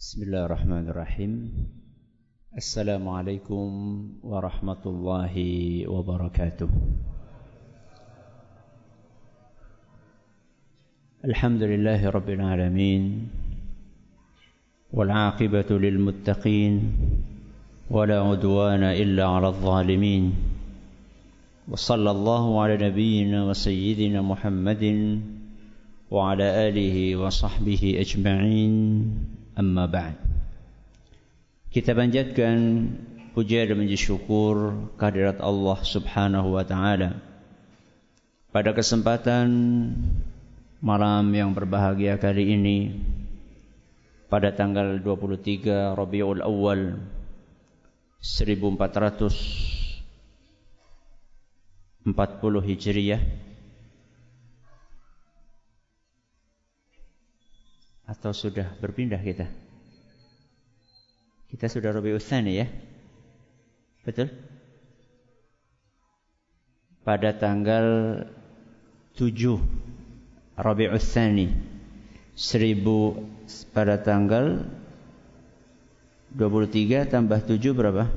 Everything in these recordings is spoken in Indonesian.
بسم الله الرحمن الرحيم السلام عليكم ورحمة الله وبركاته الحمد لله رب العالمين والعاقبة للمتقين ولا عدوان إلا على الظالمين وصلى الله على نبينا وسيدنا محمد وعلى آله وصحبه أجمعين Amma ba'd. Kita panjatkan puja dan menjadi syukur kehadirat Allah Subhanahu wa taala. Pada kesempatan malam yang berbahagia kali ini pada tanggal 23 Rabiul Awal 1440 Hijriah atau sudah berpindah kita? Kita sudah Rabiul Tsani ya? Betul? Pada tanggal 7 Rabiul Tsani 1000 pada tanggal 23 tambah 7 berapa?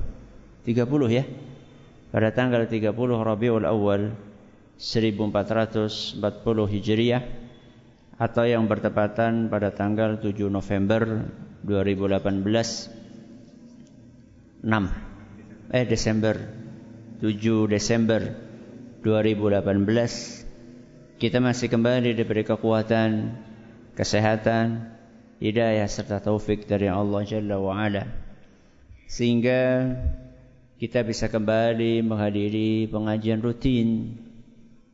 30 ya? Pada tanggal 30 Rabiul Awal 1440 Hijriah atau yang bertepatan pada tanggal 7 November 2018 6 eh Desember 7 Desember 2018 kita masih kembali diberi kekuatan kesehatan hidayah serta taufik dari Allah Jalla wa ala. Sehingga kita bisa kembali menghadiri pengajian rutin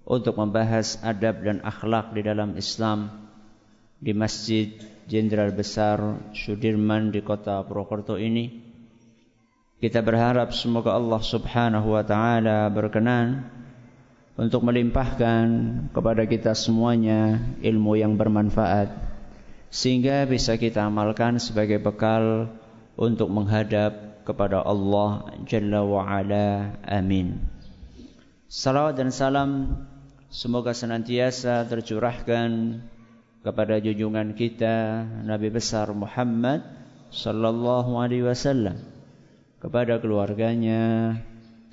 untuk membahas adab dan akhlak di dalam Islam di Masjid Jenderal Besar Sudirman di kota Purwokerto ini. Kita berharap semoga Allah Subhanahu wa taala berkenan untuk melimpahkan kepada kita semuanya ilmu yang bermanfaat sehingga bisa kita amalkan sebagai bekal untuk menghadap kepada Allah Jalla wa ala. Amin. Salawat dan salam Semoga senantiasa tercurahkan kepada junjungan kita Nabi besar Muhammad sallallahu alaihi wasallam kepada keluarganya,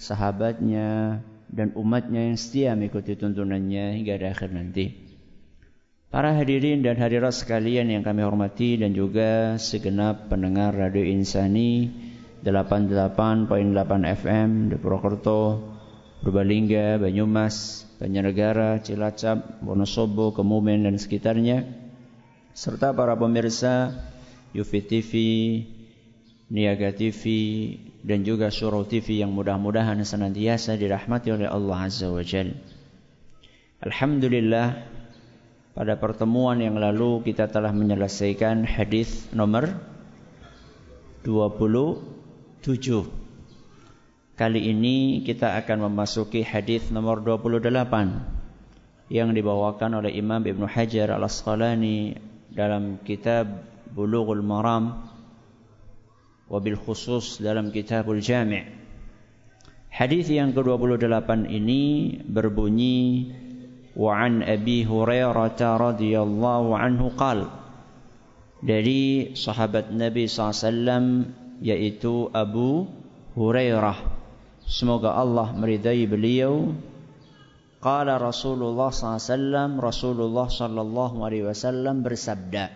sahabatnya dan umatnya yang setia mengikuti tuntunannya hingga di akhir nanti. Para hadirin dan hadirat sekalian yang kami hormati dan juga segenap pendengar Radio Insani 88.8 FM di Purwokerto, Purbalingga, Banyumas, Banjarnegara, Cilacap, Wonosobo, Kemumen dan sekitarnya serta para pemirsa Yufi TV, Niaga TV dan juga Surau TV yang mudah-mudahan senantiasa dirahmati oleh Allah Azza wa Jal. Alhamdulillah pada pertemuan yang lalu kita telah menyelesaikan hadis nomor 27 Kali ini kita akan memasuki hadis nomor 28 yang dibawakan oleh Imam Ibn Hajar Al-Asqalani dalam kitab Bulughul Maram wabil khusus dalam kitabul Jami' Hadis yang ke-28 ini berbunyi wa an Abi Hurairah radhiyallahu anhu qal dari sahabat Nabi SAW yaitu Abu Hurairah Semoga Allah meridai beliau. Qala Rasulullah SAW, Rasulullah sallallahu alaihi wasallam bersabda,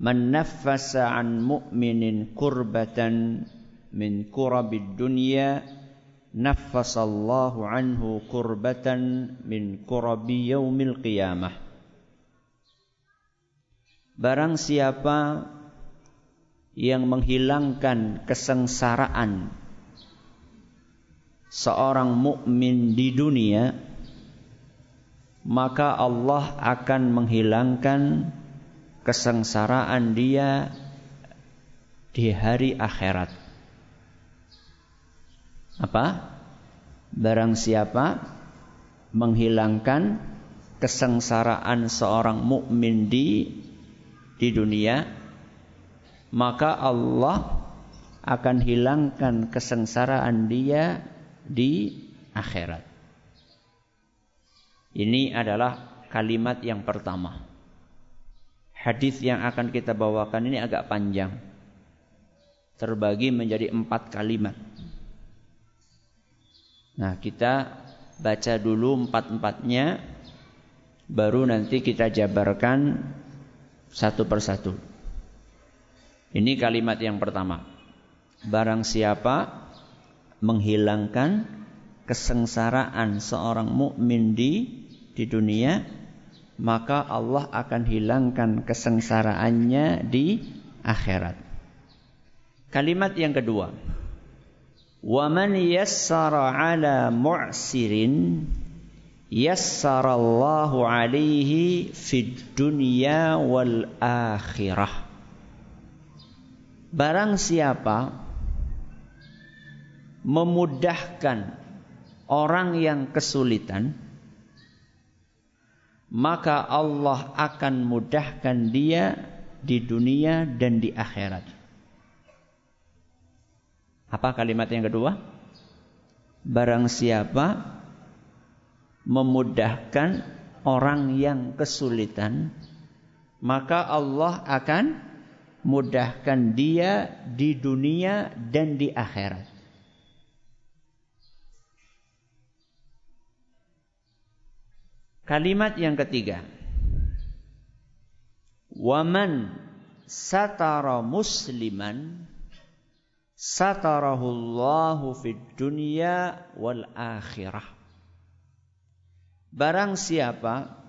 "Man naffasa an mu'minin kurbatan min kurabid dunya, naffasallahu anhu kurbatan min kurabi yaumil qiyamah." Barang siapa yang menghilangkan kesengsaraan seorang mukmin di dunia maka Allah akan menghilangkan kesengsaraan dia di hari akhirat. Apa? Barang siapa menghilangkan kesengsaraan seorang mukmin di di dunia maka Allah akan hilangkan kesengsaraan dia di akhirat. Ini adalah kalimat yang pertama. hadis yang akan kita bawakan ini agak panjang. Terbagi menjadi empat kalimat. Nah, kita baca dulu empat-empatnya, baru nanti kita jabarkan satu persatu. Ini kalimat yang pertama. Barang siapa menghilangkan kesengsaraan seorang mukmin di di dunia, maka Allah akan hilangkan kesengsaraannya di akhirat. Kalimat yang kedua. Wa man yassara ala mu'sirin yassarallahu alaihi fid dunya wal akhirah. Barang siapa memudahkan orang yang kesulitan, maka Allah akan mudahkan dia di dunia dan di akhirat. Apa kalimat yang kedua? Barang siapa memudahkan orang yang kesulitan, maka Allah akan mudahkan dia di dunia dan di akhirat. Kalimat yang ketiga. Waman satara musliman satarahullahu fid dunya wal akhirah. Barang siapa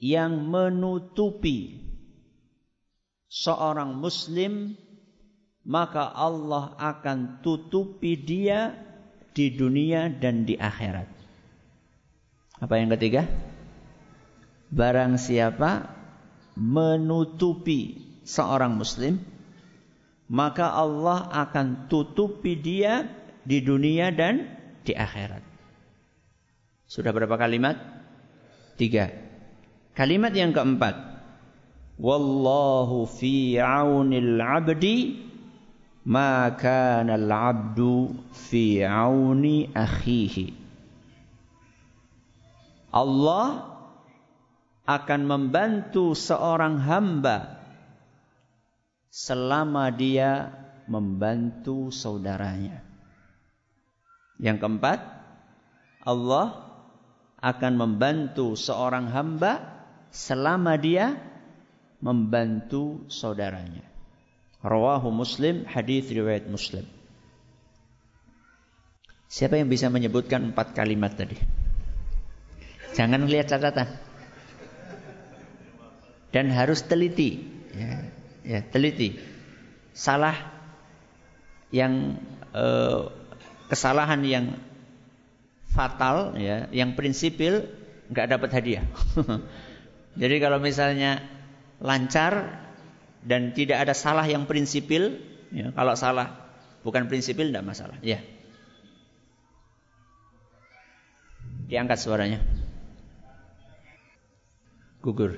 yang menutupi seorang muslim maka Allah akan tutupi dia di dunia dan di akhirat. Apa yang ketiga? Barang siapa menutupi seorang muslim, maka Allah akan tutupi dia di dunia dan di akhirat. Sudah berapa kalimat? Tiga. Kalimat yang keempat. Wallahu fi aunil abdi ma kana al-abdu fi auni akhihi. Allah akan membantu seorang hamba selama dia membantu saudaranya. Yang keempat, Allah akan membantu seorang hamba selama dia membantu saudaranya. Rawahu Muslim, hadis riwayat Muslim. Siapa yang bisa menyebutkan empat kalimat tadi? Jangan lihat catatan. Dan harus teliti. Ya, ya teliti. Salah yang eh, kesalahan yang fatal ya, yang prinsipil nggak dapat hadiah. Jadi kalau misalnya lancar dan tidak ada salah yang prinsipil, ya, kalau salah bukan prinsipil tidak masalah. Ya. Diangkat suaranya gugur.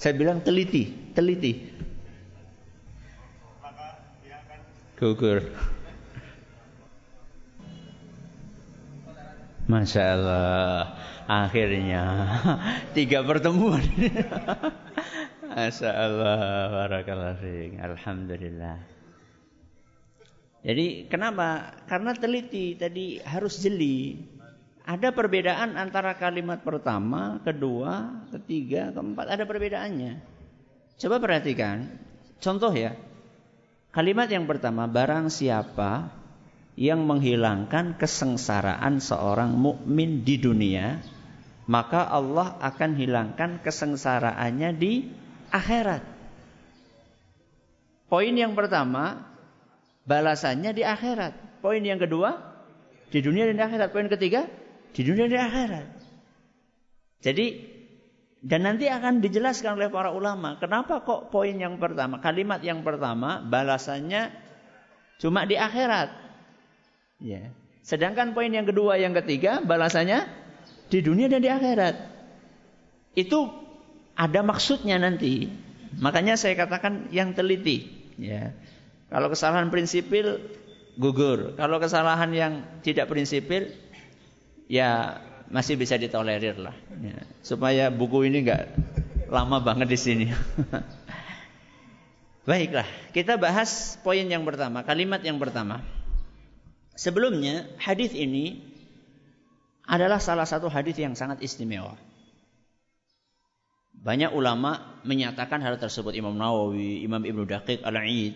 Saya bilang teliti, teliti. Gugur. Masya Allah, akhirnya tiga pertemuan. Barakallah Alhamdulillah. Jadi kenapa? Karena teliti tadi harus jeli. Ada perbedaan antara kalimat pertama, kedua, ketiga, keempat. Ada perbedaannya. Coba perhatikan. Contoh ya. Kalimat yang pertama, barang siapa yang menghilangkan kesengsaraan seorang mukmin di dunia, maka Allah akan hilangkan kesengsaraannya di akhirat. Poin yang pertama, balasannya di akhirat. Poin yang kedua, di dunia dan di akhirat. Poin ketiga, di dunia dan di akhirat. Jadi dan nanti akan dijelaskan oleh para ulama kenapa kok poin yang pertama, kalimat yang pertama balasannya cuma di akhirat. Ya. Sedangkan poin yang kedua, yang ketiga balasannya di dunia dan di akhirat. Itu ada maksudnya nanti. Makanya saya katakan yang teliti, ya. Kalau kesalahan prinsipil gugur. Kalau kesalahan yang tidak prinsipil ya masih bisa ditolerir lah. Ya. Supaya buku ini enggak Lama banget di sini. Baiklah, kita bahas poin yang pertama, kalimat yang pertama. Sebelumnya, hadis ini adalah salah satu hadis yang sangat istimewa. Banyak ulama menyatakan hal tersebut Imam Nawawi, Imam Ibnu Daqiq Al-Aid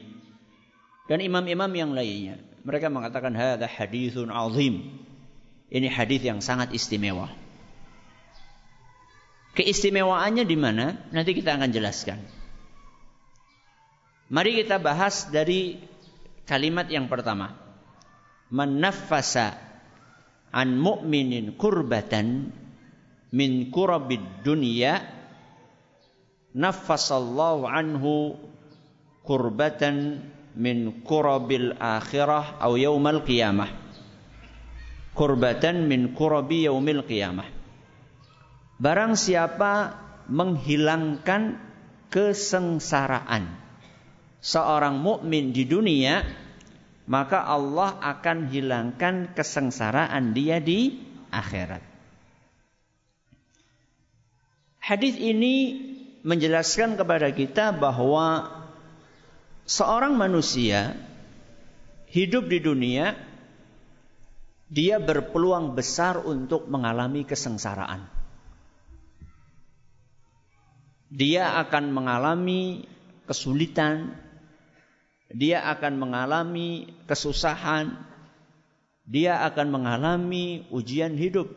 dan imam-imam yang lainnya. Mereka mengatakan hadza haditsun azim. Ini hadis yang sangat istimewa. Keistimewaannya di mana? Nanti kita akan jelaskan. Mari kita bahas dari kalimat yang pertama. Menaffasa an mu'minin kurbatan min kurabid dunya naffasallahu anhu kurbatan min kurabil akhirah atau yaumal qiyamah. Kurbatan min kurabi yaumil qiyamah. Barang siapa menghilangkan kesengsaraan seorang mukmin di dunia, maka Allah akan hilangkan kesengsaraan dia di akhirat. Hadis ini menjelaskan kepada kita bahwa seorang manusia hidup di dunia dia berpeluang besar untuk mengalami kesengsaraan. Dia akan mengalami kesulitan, dia akan mengalami kesusahan, dia akan mengalami ujian hidup.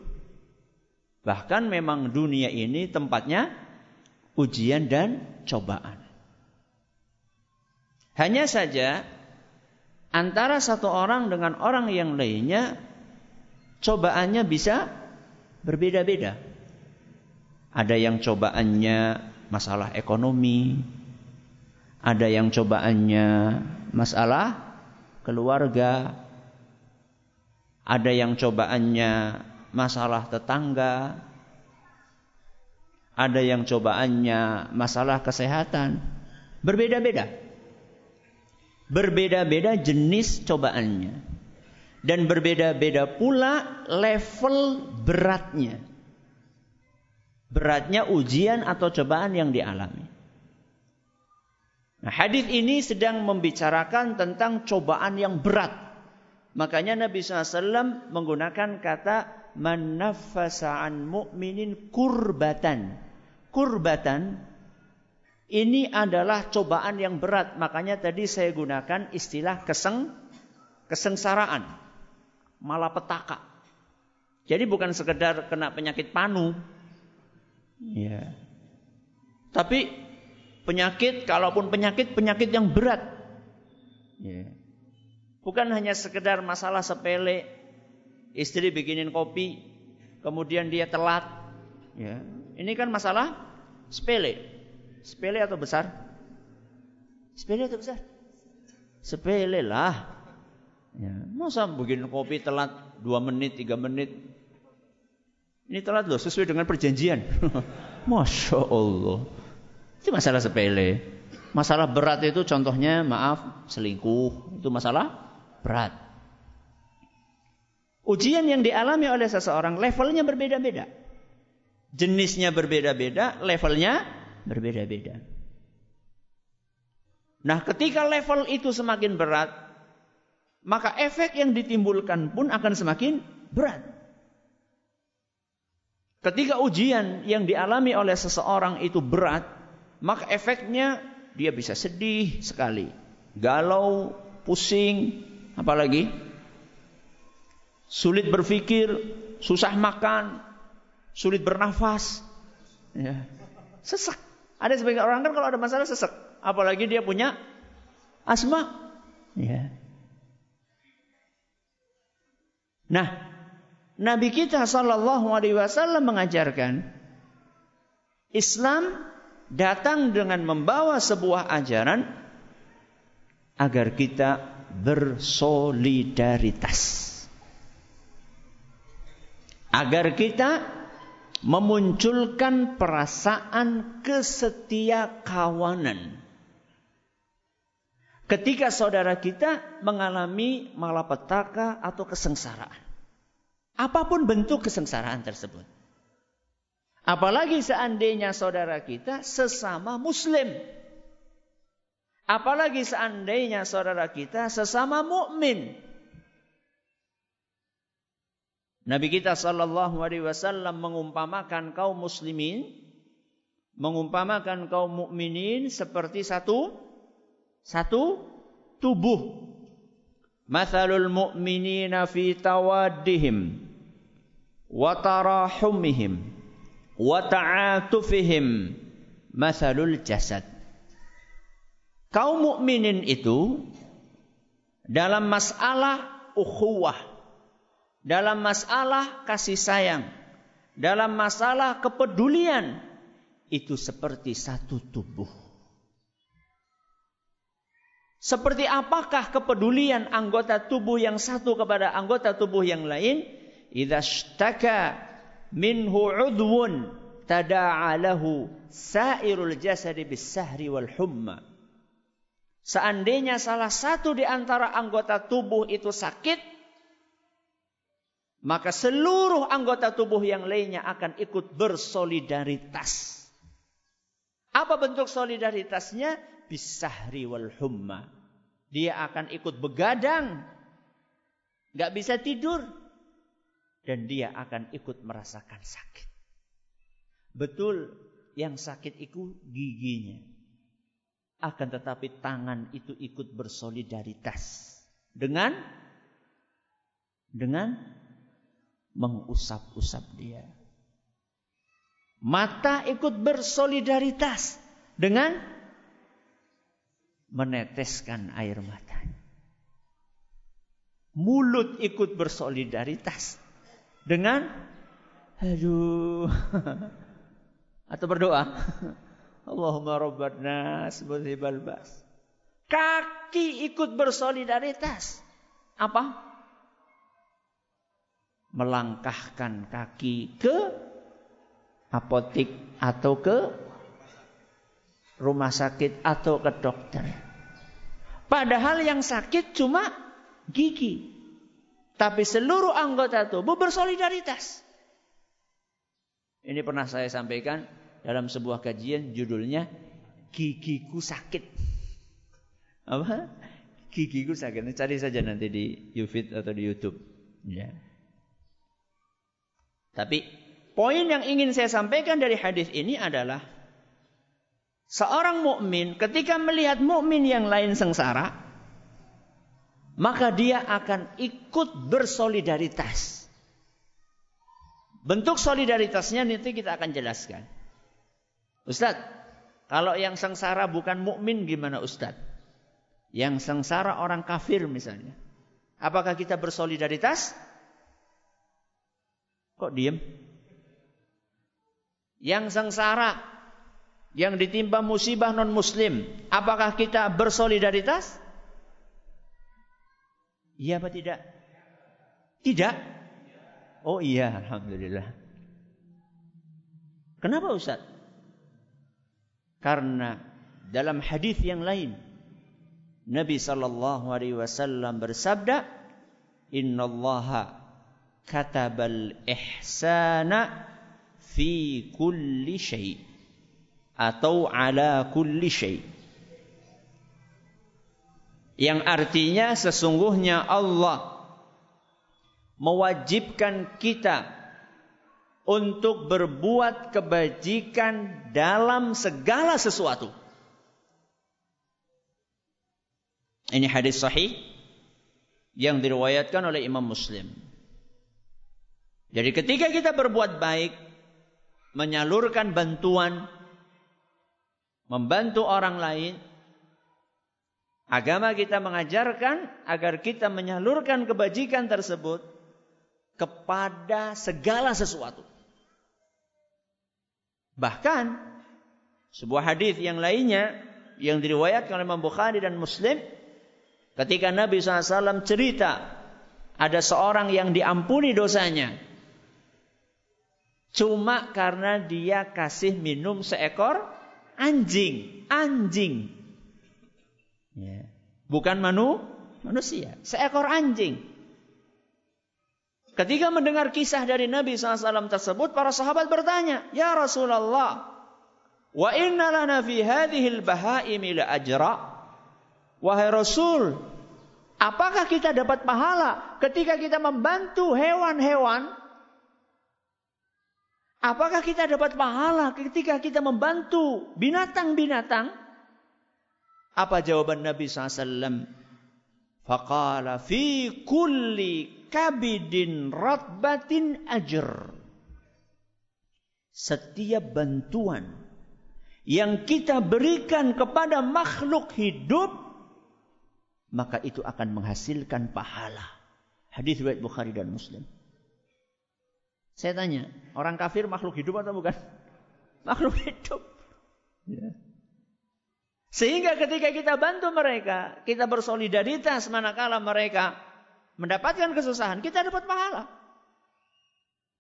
Bahkan memang dunia ini tempatnya ujian dan cobaan. Hanya saja antara satu orang dengan orang yang lainnya cobaannya bisa berbeda-beda. Ada yang cobaannya masalah ekonomi, ada yang cobaannya masalah keluarga. Ada yang cobaannya masalah tetangga. Ada yang cobaannya masalah kesehatan. Berbeda-beda. Berbeda-beda jenis cobaannya. Dan berbeda-beda pula level beratnya. Beratnya ujian atau cobaan yang dialami. Nah, hadis ini sedang membicarakan tentang cobaan yang berat. Makanya Nabi SAW menggunakan kata manafasaan mu'minin kurbatan. Kurbatan ini adalah cobaan yang berat. Makanya tadi saya gunakan istilah keseng, kesengsaraan. Malapetaka. Jadi bukan sekedar kena penyakit panu. Ya. Tapi Penyakit, kalaupun penyakit, penyakit yang berat. Ya. Bukan hanya sekedar masalah sepele, istri bikinin kopi, kemudian dia telat. Ya. Ini kan masalah sepele. Sepele atau besar? Sepele atau besar? Sepele lah. Ya. Masa bikin kopi telat 2 menit, 3 menit. Ini telat loh, sesuai dengan perjanjian. Masya Allah. Itu masalah sepele. Masalah berat itu contohnya maaf selingkuh. Itu masalah berat. Ujian yang dialami oleh seseorang levelnya berbeda-beda. Jenisnya berbeda-beda, levelnya berbeda-beda. Nah, ketika level itu semakin berat, maka efek yang ditimbulkan pun akan semakin berat. Ketika ujian yang dialami oleh seseorang itu berat, maka efeknya dia bisa sedih sekali, galau, pusing, apalagi sulit berpikir, susah makan, sulit bernafas, ya. sesak. Ada sebagian orang kan kalau ada masalah sesak, apalagi dia punya asma. Ya. Nah, Nabi kita Shallallahu Alaihi Wasallam mengajarkan Islam datang dengan membawa sebuah ajaran agar kita bersolidaritas. Agar kita memunculkan perasaan kesetia kawanan. Ketika saudara kita mengalami malapetaka atau kesengsaraan. Apa pun bentuk kesengsaraan tersebut. Apalagi seandainya saudara kita sesama muslim. Apalagi seandainya saudara kita sesama mukmin. Nabi kita sallallahu alaihi wasallam mengumpamakan kaum muslimin mengumpamakan kaum mukminin seperti satu satu tubuh. Mathalul mu'minina fi tawaddihim wa tarahumihim wa ta'atufihim mathalul jasad. Kaum mukminin itu dalam masalah ukhuwah, dalam masalah kasih sayang, dalam masalah kepedulian itu seperti satu tubuh. Seperti apakah kepedulian anggota tubuh yang satu kepada anggota tubuh yang lain? Idza minhu udwun tada'a lahu sairul jasadi bis sahri wal humma. Seandainya salah satu di antara anggota tubuh itu sakit, maka seluruh anggota tubuh yang lainnya akan ikut bersolidaritas. Apa bentuk solidaritasnya? Bisahri wal humma. Dia akan ikut begadang. Gak bisa tidur. Dan dia akan ikut merasakan sakit. Betul, yang sakit itu giginya. Akan tetapi tangan itu ikut bersolidaritas dengan dengan mengusap-usap dia. Mata ikut bersolidaritas dengan meneteskan air mata. Mulut ikut bersolidaritas dengan aduh atau berdoa Allahumma rabbat nas bas. Kaki ikut bersolidaritas. Apa? Melangkahkan kaki ke apotik atau ke rumah sakit atau ke dokter. Padahal yang sakit cuma gigi. Tapi seluruh anggota tubuh bersolidaritas. Ini pernah saya sampaikan dalam sebuah kajian judulnya gigiku sakit. Apa? Gigiku sakit. Cari saja nanti di Ufit atau di YouTube. Ya. Tapi poin yang ingin saya sampaikan dari hadis ini adalah seorang mukmin ketika melihat mukmin yang lain sengsara, maka dia akan ikut bersolidaritas. Bentuk solidaritasnya nanti kita akan jelaskan. Ustaz, kalau yang sengsara bukan mukmin gimana Ustaz? Yang sengsara orang kafir misalnya. Apakah kita bersolidaritas? Kok diem? Yang sengsara, yang ditimpa musibah non muslim, apakah kita bersolidaritas? Iya apa tidak? Tidak? Oh iya, Alhamdulillah. Kenapa Ustaz? Karena dalam hadis yang lain Nabi sallallahu alaihi wasallam bersabda, "Innallaha katabal ihsana fi kulli syai" atau ala kulli syai. Yang artinya sesungguhnya Allah mewajibkan kita untuk berbuat kebajikan dalam segala sesuatu. Ini hadis sahih yang diriwayatkan oleh Imam Muslim. Jadi ketika kita berbuat baik, menyalurkan bantuan, membantu orang lain, agama kita mengajarkan agar kita menyalurkan kebajikan tersebut kepada segala sesuatu. Bahkan sebuah hadis yang lainnya yang diriwayatkan oleh Imam Bukhari dan Muslim ketika Nabi SAW cerita ada seorang yang diampuni dosanya cuma karena dia kasih minum seekor anjing, anjing. Ya. Bukan manu, manusia, seekor anjing. Ketika mendengar kisah dari Nabi SAW tersebut, para sahabat bertanya, Ya Rasulullah, wa inna lana fi hadhil bahaimi ajra. Wahai Rasul, apakah kita dapat pahala ketika kita membantu hewan-hewan? Apakah kita dapat pahala ketika kita membantu binatang-binatang? Apa jawaban Nabi SAW? Faqala fi kulli kabidin ratbatin ajr. Setiap bantuan yang kita berikan kepada makhluk hidup maka itu akan menghasilkan pahala. Hadis riwayat Bukhari dan Muslim. Saya tanya, orang kafir makhluk hidup atau bukan? Makhluk hidup. Ya. Sehingga ketika kita bantu mereka, kita bersolidaritas manakala mereka mendapatkan kesusahan, kita dapat pahala.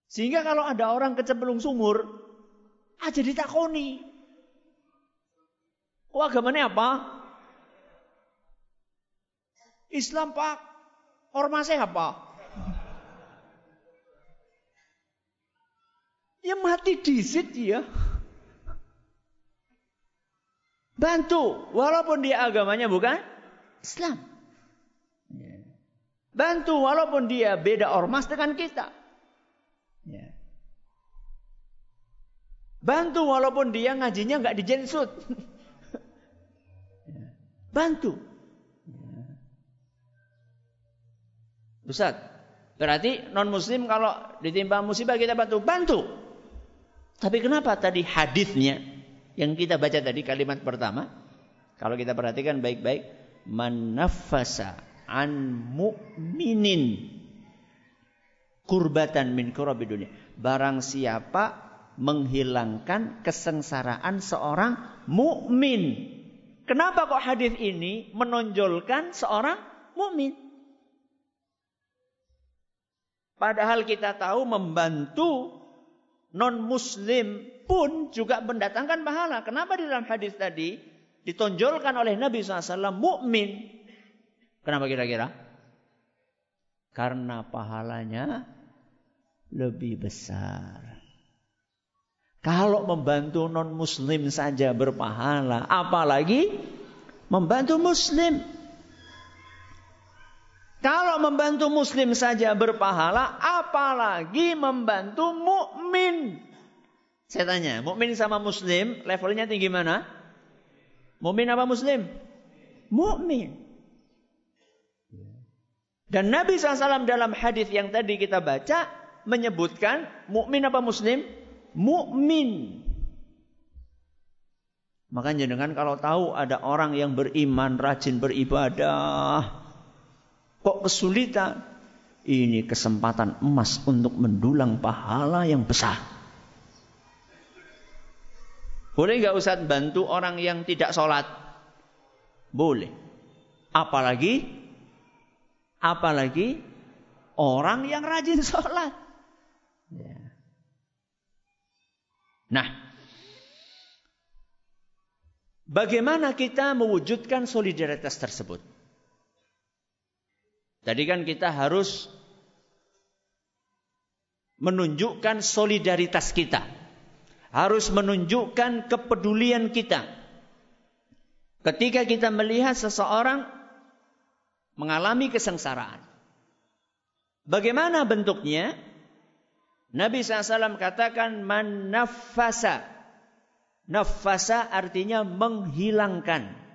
Sehingga kalau ada orang kecemplung sumur, aja ditakoni. Oh agamanya apa? Islam pak. Ormasnya apa? Ya mati disit ya. Bantu. Walaupun dia agamanya bukan Islam. Bantu walaupun dia beda ormas dengan kita. Ya. Bantu walaupun dia ngajinya nggak dijensut. ya. Bantu. Ya. Ustaz, berarti non muslim kalau ditimpa musibah kita bantu. Bantu. Tapi kenapa tadi hadisnya yang kita baca tadi kalimat pertama? Kalau kita perhatikan baik-baik, manafasa an mu'minin kurbatan min kurabi dunia. Barang siapa menghilangkan kesengsaraan seorang mukmin. Kenapa kok hadis ini menonjolkan seorang mukmin? Padahal kita tahu membantu non muslim pun juga mendatangkan pahala. Kenapa di dalam hadis tadi ditonjolkan oleh Nabi SAW mukmin Kenapa kira-kira? Karena pahalanya lebih besar. Kalau membantu non muslim saja berpahala, apalagi membantu muslim. Kalau membantu muslim saja berpahala, apalagi membantu mukmin. Saya tanya, mukmin sama muslim levelnya tinggi mana? Mukmin apa muslim? Mukmin. Dan Nabi SAW dalam hadis yang tadi kita baca menyebutkan mukmin apa muslim? Mukmin. Makanya dengan kalau tahu ada orang yang beriman, rajin beribadah, kok kesulitan? Ini kesempatan emas untuk mendulang pahala yang besar. Boleh nggak Ustaz bantu orang yang tidak sholat? Boleh. Apalagi Apalagi orang yang rajin sholat. Ya. Nah, bagaimana kita mewujudkan solidaritas tersebut? Tadi kan kita harus menunjukkan solidaritas kita. Harus menunjukkan kepedulian kita. Ketika kita melihat seseorang mengalami kesengsaraan. Bagaimana bentuknya? Nabi SAW katakan man nafasa. Nafasa artinya menghilangkan.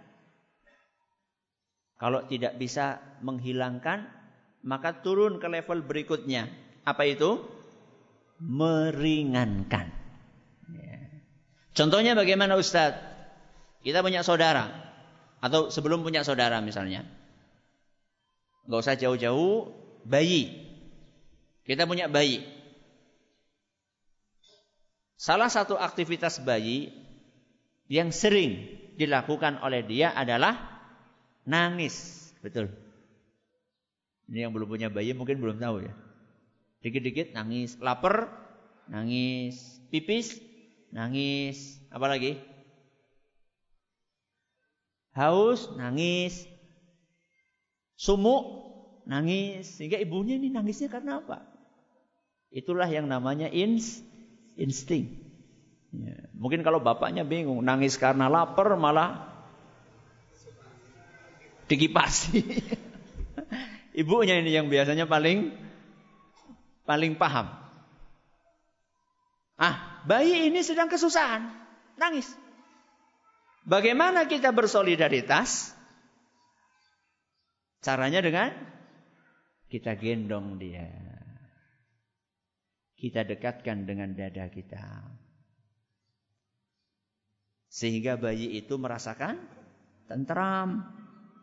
Kalau tidak bisa menghilangkan, maka turun ke level berikutnya. Apa itu? Meringankan. Ya. Contohnya bagaimana Ustadz? Kita punya saudara. Atau sebelum punya saudara misalnya. Gak usah jauh-jauh, bayi. Kita punya bayi. Salah satu aktivitas bayi yang sering dilakukan oleh dia adalah nangis. Betul. Ini yang belum punya bayi mungkin belum tahu ya. Dikit-dikit nangis, lapar, nangis, pipis, nangis, apa lagi? Haus, nangis, Sumuk nangis. Sehingga ibunya ini nangisnya karena apa? Itulah yang namanya ins, insting. Ya. Mungkin kalau bapaknya bingung, nangis karena lapar malah dikipasi. Ibunya ini yang biasanya paling paling paham. Ah, bayi ini sedang kesusahan, nangis. Bagaimana kita bersolidaritas? Caranya dengan kita gendong dia. Kita dekatkan dengan dada kita. Sehingga bayi itu merasakan tentram,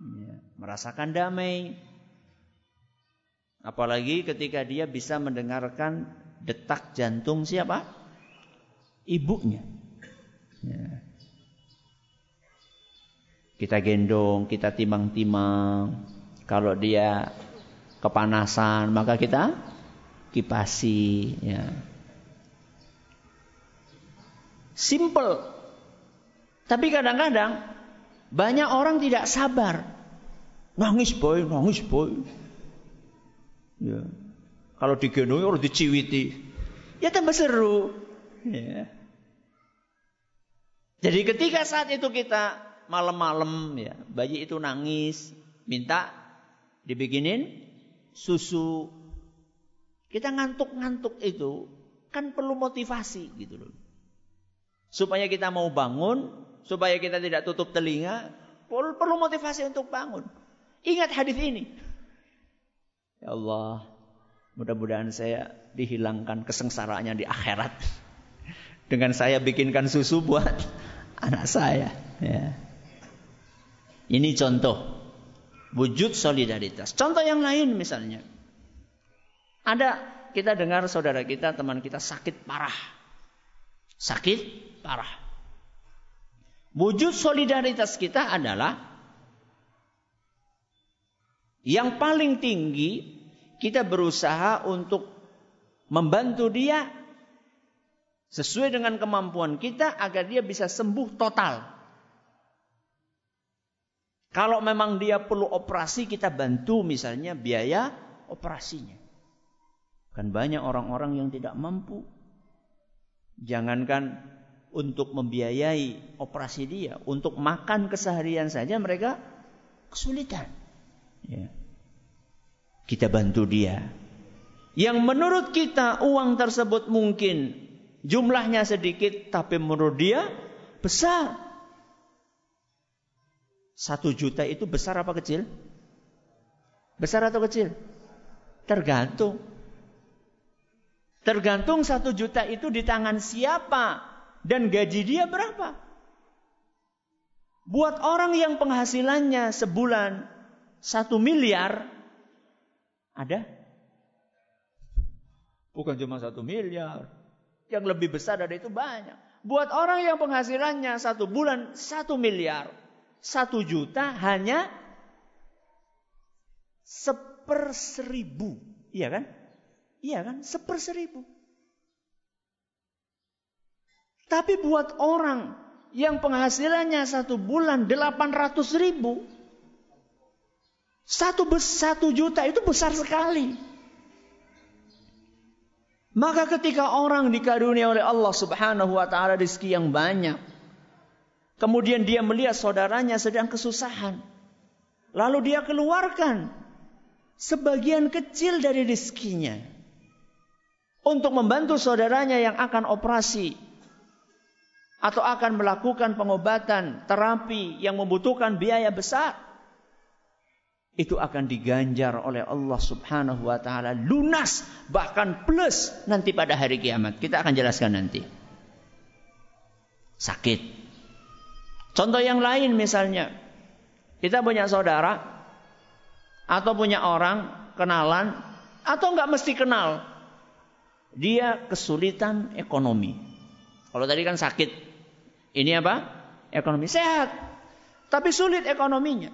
ya, merasakan damai. Apalagi ketika dia bisa mendengarkan detak jantung siapa? Ibunya. Ya. Kita gendong, kita timang-timang. Kalau dia kepanasan, maka kita kipasi. Ya. Simple tapi kadang-kadang banyak orang tidak sabar. Nangis boy, nangis boy. Ya. Kalau digendong harus diciwiti. Ya tambah seru. Ya. Jadi ketika saat itu kita malam-malam ya, bayi itu nangis, minta dibikinin susu. Kita ngantuk-ngantuk itu kan perlu motivasi gitu loh. Supaya kita mau bangun, supaya kita tidak tutup telinga, perlu motivasi untuk bangun. Ingat hadis ini. Ya Allah, mudah-mudahan saya dihilangkan kesengsaraannya di akhirat. Dengan saya bikinkan susu buat anak saya. Ya. Ini contoh wujud solidaritas. Contoh yang lain misalnya. Ada kita dengar saudara kita, teman kita sakit parah. Sakit parah. Wujud solidaritas kita adalah yang paling tinggi kita berusaha untuk membantu dia sesuai dengan kemampuan kita agar dia bisa sembuh total. Kalau memang dia perlu operasi, kita bantu misalnya biaya operasinya. Kan banyak orang-orang yang tidak mampu. Jangankan untuk membiayai operasi dia, untuk makan keseharian saja mereka kesulitan. Ya. Kita bantu dia. Yang menurut kita uang tersebut mungkin jumlahnya sedikit, tapi menurut dia besar. Satu juta itu besar apa kecil? Besar atau kecil? Tergantung. Tergantung satu juta itu di tangan siapa dan gaji dia berapa? Buat orang yang penghasilannya sebulan satu miliar, ada? Bukan cuma satu miliar. Yang lebih besar dari itu banyak. Buat orang yang penghasilannya satu bulan satu miliar, satu juta hanya seper seribu. Iya kan? Iya kan? Seper seribu. Tapi buat orang yang penghasilannya satu bulan 800 ribu. Satu, satu juta itu besar sekali. Maka ketika orang dikarunia oleh Allah subhanahu wa ta'ala rezeki yang banyak. Kemudian dia melihat saudaranya sedang kesusahan. Lalu dia keluarkan sebagian kecil dari rezekinya. Untuk membantu saudaranya yang akan operasi atau akan melakukan pengobatan, terapi yang membutuhkan biaya besar, itu akan diganjar oleh Allah Subhanahu wa taala lunas bahkan plus nanti pada hari kiamat. Kita akan jelaskan nanti. Sakit. Contoh yang lain misalnya, kita punya saudara atau punya orang kenalan atau nggak mesti kenal. Dia kesulitan ekonomi. Kalau tadi kan sakit, ini apa? Ekonomi sehat. Tapi sulit ekonominya.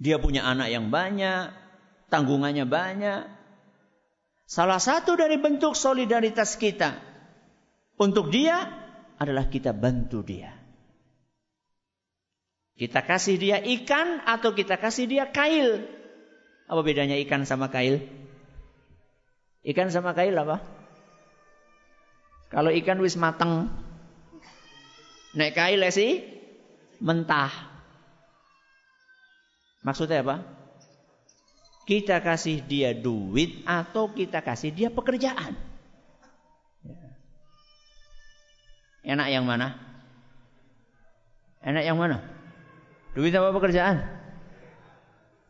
Dia punya anak yang banyak, tanggungannya banyak. Salah satu dari bentuk solidaritas kita untuk dia adalah kita bantu dia. Kita kasih dia ikan atau kita kasih dia kail. Apa bedanya ikan sama kail? Ikan sama kail apa? Kalau ikan wis mateng, naik kail sih mentah. Maksudnya apa? Kita kasih dia duit atau kita kasih dia pekerjaan. Ya. Enak yang mana? Enak yang mana? Duit apa pekerjaan?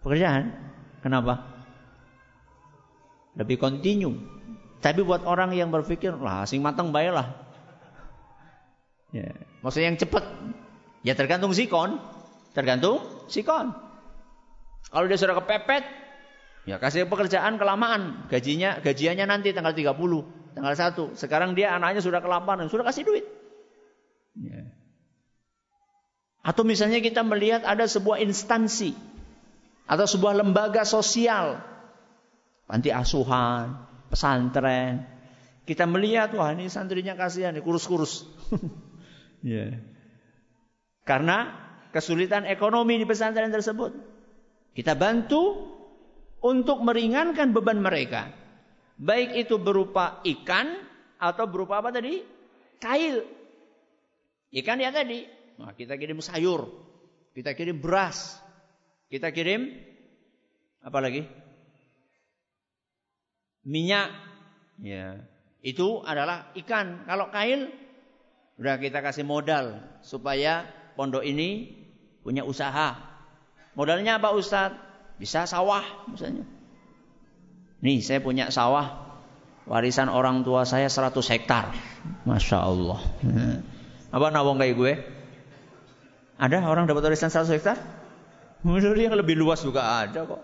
Pekerjaan. Kenapa? lebih kontinu. Tapi buat orang yang berpikir, lah sing matang baiklah. Ya. Maksudnya yang cepat, ya tergantung sikon. Tergantung sikon. Kalau dia sudah kepepet, ya kasih pekerjaan kelamaan. Gajinya, gajiannya nanti tanggal 30, tanggal 1. Sekarang dia anaknya sudah kelaparan, sudah kasih duit. Ya. Atau misalnya kita melihat ada sebuah instansi atau sebuah lembaga sosial panti asuhan, pesantren. Kita melihat wah ini santrinya kasihan, kurus-kurus. yeah. Karena kesulitan ekonomi di pesantren tersebut. Kita bantu untuk meringankan beban mereka. Baik itu berupa ikan atau berupa apa tadi? Kail. Ikan ya tadi. Nah, kita kirim sayur, kita kirim beras, kita kirim apa lagi? minyak. Ya. Itu adalah ikan. Kalau kail udah kita kasih modal supaya pondok ini punya usaha. Modalnya apa Ustaz? Bisa sawah misalnya. Nih saya punya sawah warisan orang tua saya 100 hektar. Masya Allah. Apa nawang kayak gue? Ada orang dapat warisan 100 hektar? Mungkin yang lebih luas juga ada kok.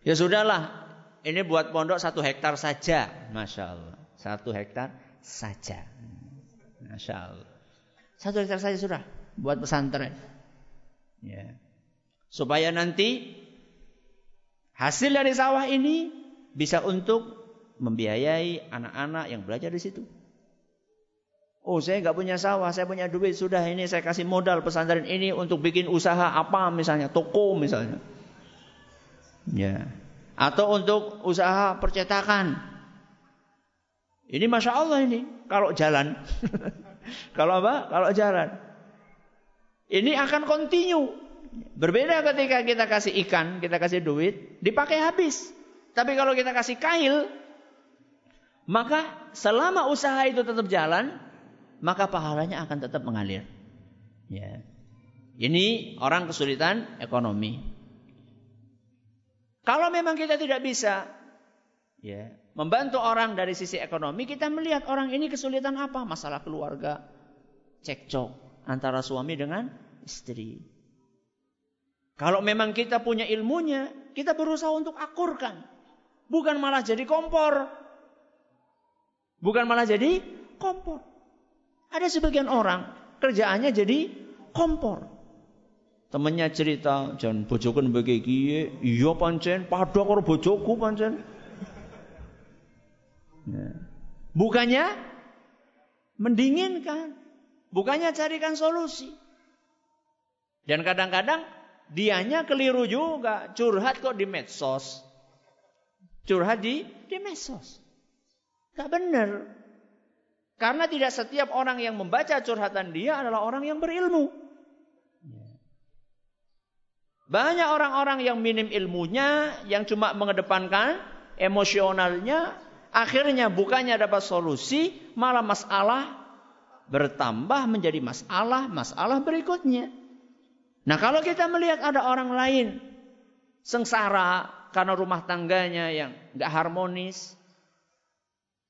Ya sudahlah, ini buat pondok satu hektar saja. Masya Allah. Satu hektar saja. Masya Allah. Satu hektar saja sudah. Buat pesantren. Ya. Supaya nanti hasil dari sawah ini bisa untuk membiayai anak-anak yang belajar di situ. Oh saya nggak punya sawah, saya punya duit sudah ini saya kasih modal pesantren ini untuk bikin usaha apa misalnya toko misalnya. Ya atau untuk usaha percetakan. Ini masya Allah ini kalau jalan, kalau apa? Kalau jalan, ini akan kontinu. Berbeda ketika kita kasih ikan, kita kasih duit, dipakai habis. Tapi kalau kita kasih kail, maka selama usaha itu tetap jalan, maka pahalanya akan tetap mengalir. Ya. Ini orang kesulitan ekonomi. Kalau memang kita tidak bisa ya, membantu orang dari sisi ekonomi, kita melihat orang ini kesulitan apa? Masalah keluarga, cekcok antara suami dengan istri. Kalau memang kita punya ilmunya, kita berusaha untuk akurkan. Bukan malah jadi kompor. Bukan malah jadi kompor. Ada sebagian orang kerjaannya jadi kompor. Temennya cerita, jangan bojoku bagi kiye, iya pancen, padha karo bojoku pancen. Ya. Bukannya mendinginkan, bukannya carikan solusi. Dan kadang-kadang dianya keliru juga, curhat kok di medsos. Curhat di di medsos. Gak benar. Karena tidak setiap orang yang membaca curhatan dia adalah orang yang berilmu. Banyak orang-orang yang minim ilmunya, yang cuma mengedepankan emosionalnya, akhirnya bukannya dapat solusi, malah masalah bertambah menjadi masalah, masalah berikutnya. Nah kalau kita melihat ada orang lain sengsara karena rumah tangganya yang nggak harmonis,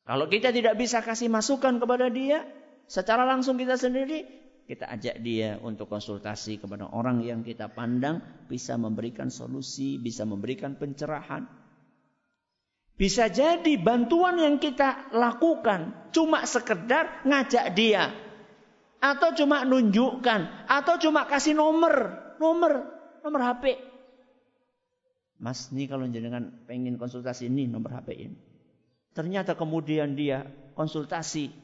kalau kita tidak bisa kasih masukan kepada dia, secara langsung kita sendiri kita ajak dia untuk konsultasi kepada orang yang kita pandang bisa memberikan solusi, bisa memberikan pencerahan. Bisa jadi bantuan yang kita lakukan cuma sekedar ngajak dia atau cuma nunjukkan atau cuma kasih nomor, nomor, nomor HP. Mas, ini kalau jenengan pengen konsultasi ini nomor HP ini. Ternyata kemudian dia konsultasi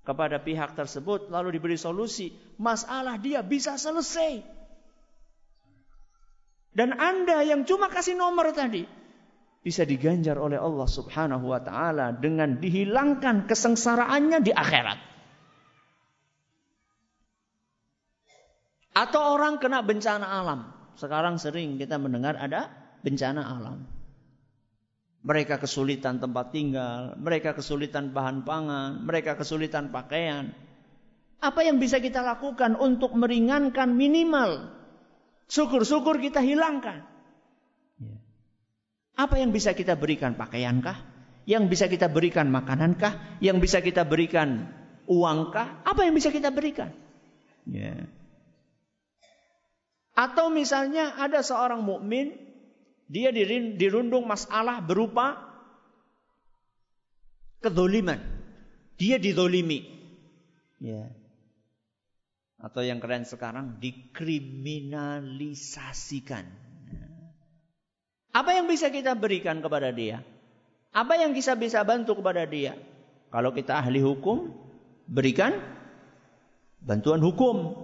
kepada pihak tersebut lalu diberi solusi, masalah dia bisa selesai. Dan Anda yang cuma kasih nomor tadi, bisa diganjar oleh Allah Subhanahu wa taala dengan dihilangkan kesengsaraannya di akhirat. Atau orang kena bencana alam. Sekarang sering kita mendengar ada bencana alam. Mereka kesulitan tempat tinggal, mereka kesulitan bahan pangan, mereka kesulitan pakaian. Apa yang bisa kita lakukan untuk meringankan minimal? Syukur-syukur kita hilangkan. Apa yang bisa kita berikan? Pakaiankah? Yang bisa kita berikan makanankah? Yang bisa kita berikan uangkah? Apa yang bisa kita berikan? Ya. Atau misalnya ada seorang mukmin dia dirundung masalah berupa kedoliman. Dia didolimi. Ya. Atau yang keren sekarang dikriminalisasikan. Apa yang bisa kita berikan kepada dia? Apa yang bisa bisa bantu kepada dia? Kalau kita ahli hukum, berikan bantuan hukum.